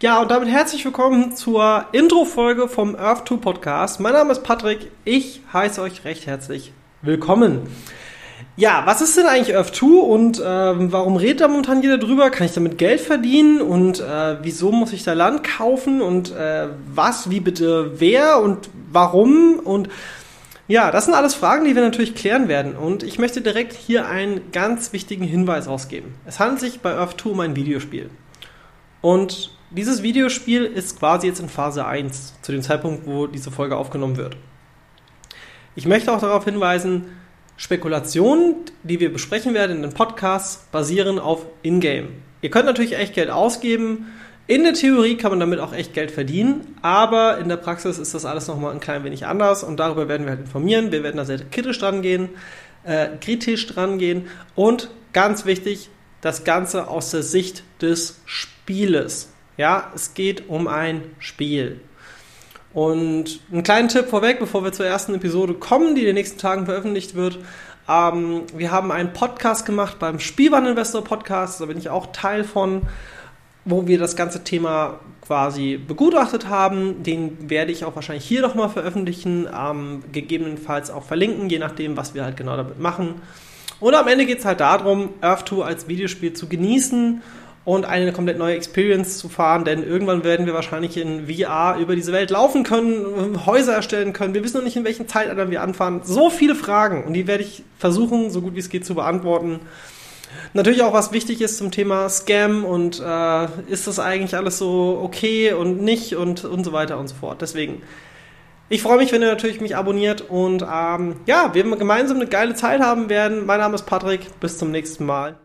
Ja, und damit herzlich willkommen zur Intro-Folge vom Earth 2 Podcast. Mein Name ist Patrick. Ich heiße euch recht herzlich willkommen. Ja, was ist denn eigentlich Earth 2 und äh, warum redet da momentan jeder drüber? Kann ich damit Geld verdienen und äh, wieso muss ich da Land kaufen und äh, was, wie bitte, wer und warum und ja, das sind alles Fragen, die wir natürlich klären werden. Und ich möchte direkt hier einen ganz wichtigen Hinweis rausgeben. Es handelt sich bei Earth 2 um ein Videospiel. Und dieses Videospiel ist quasi jetzt in Phase 1, zu dem Zeitpunkt, wo diese Folge aufgenommen wird. Ich möchte auch darauf hinweisen, Spekulationen, die wir besprechen werden in den Podcasts, basieren auf Ingame. Ihr könnt natürlich echt Geld ausgeben. In der Theorie kann man damit auch echt Geld verdienen, aber in der Praxis ist das alles nochmal ein klein wenig anders und darüber werden wir halt informieren. Wir werden da sehr kritisch dran gehen, äh, kritisch dran gehen und ganz wichtig, das Ganze aus der Sicht des Spieles. Ja, es geht um ein Spiel. Und einen kleinen Tipp vorweg, bevor wir zur ersten Episode kommen, die in den nächsten Tagen veröffentlicht wird. Ähm, wir haben einen Podcast gemacht beim Spielwareninvestor Podcast, da bin ich auch Teil von, wo wir das ganze Thema quasi begutachtet haben. Den werde ich auch wahrscheinlich hier nochmal veröffentlichen, ähm, gegebenenfalls auch verlinken, je nachdem, was wir halt genau damit machen. Und am Ende geht es halt darum, Earth 2 als Videospiel zu genießen und eine komplett neue Experience zu fahren, denn irgendwann werden wir wahrscheinlich in VR über diese Welt laufen können, Häuser erstellen können. Wir wissen noch nicht, in welchem Zeitalter wir anfahren. So viele Fragen und die werde ich versuchen, so gut wie es geht, zu beantworten. Natürlich auch, was wichtig ist zum Thema Scam und äh, ist das eigentlich alles so okay und nicht und, und so weiter und so fort. Deswegen, ich freue mich, wenn ihr natürlich mich abonniert und ähm, ja, wir gemeinsam eine geile Zeit haben werden. Mein Name ist Patrick, bis zum nächsten Mal.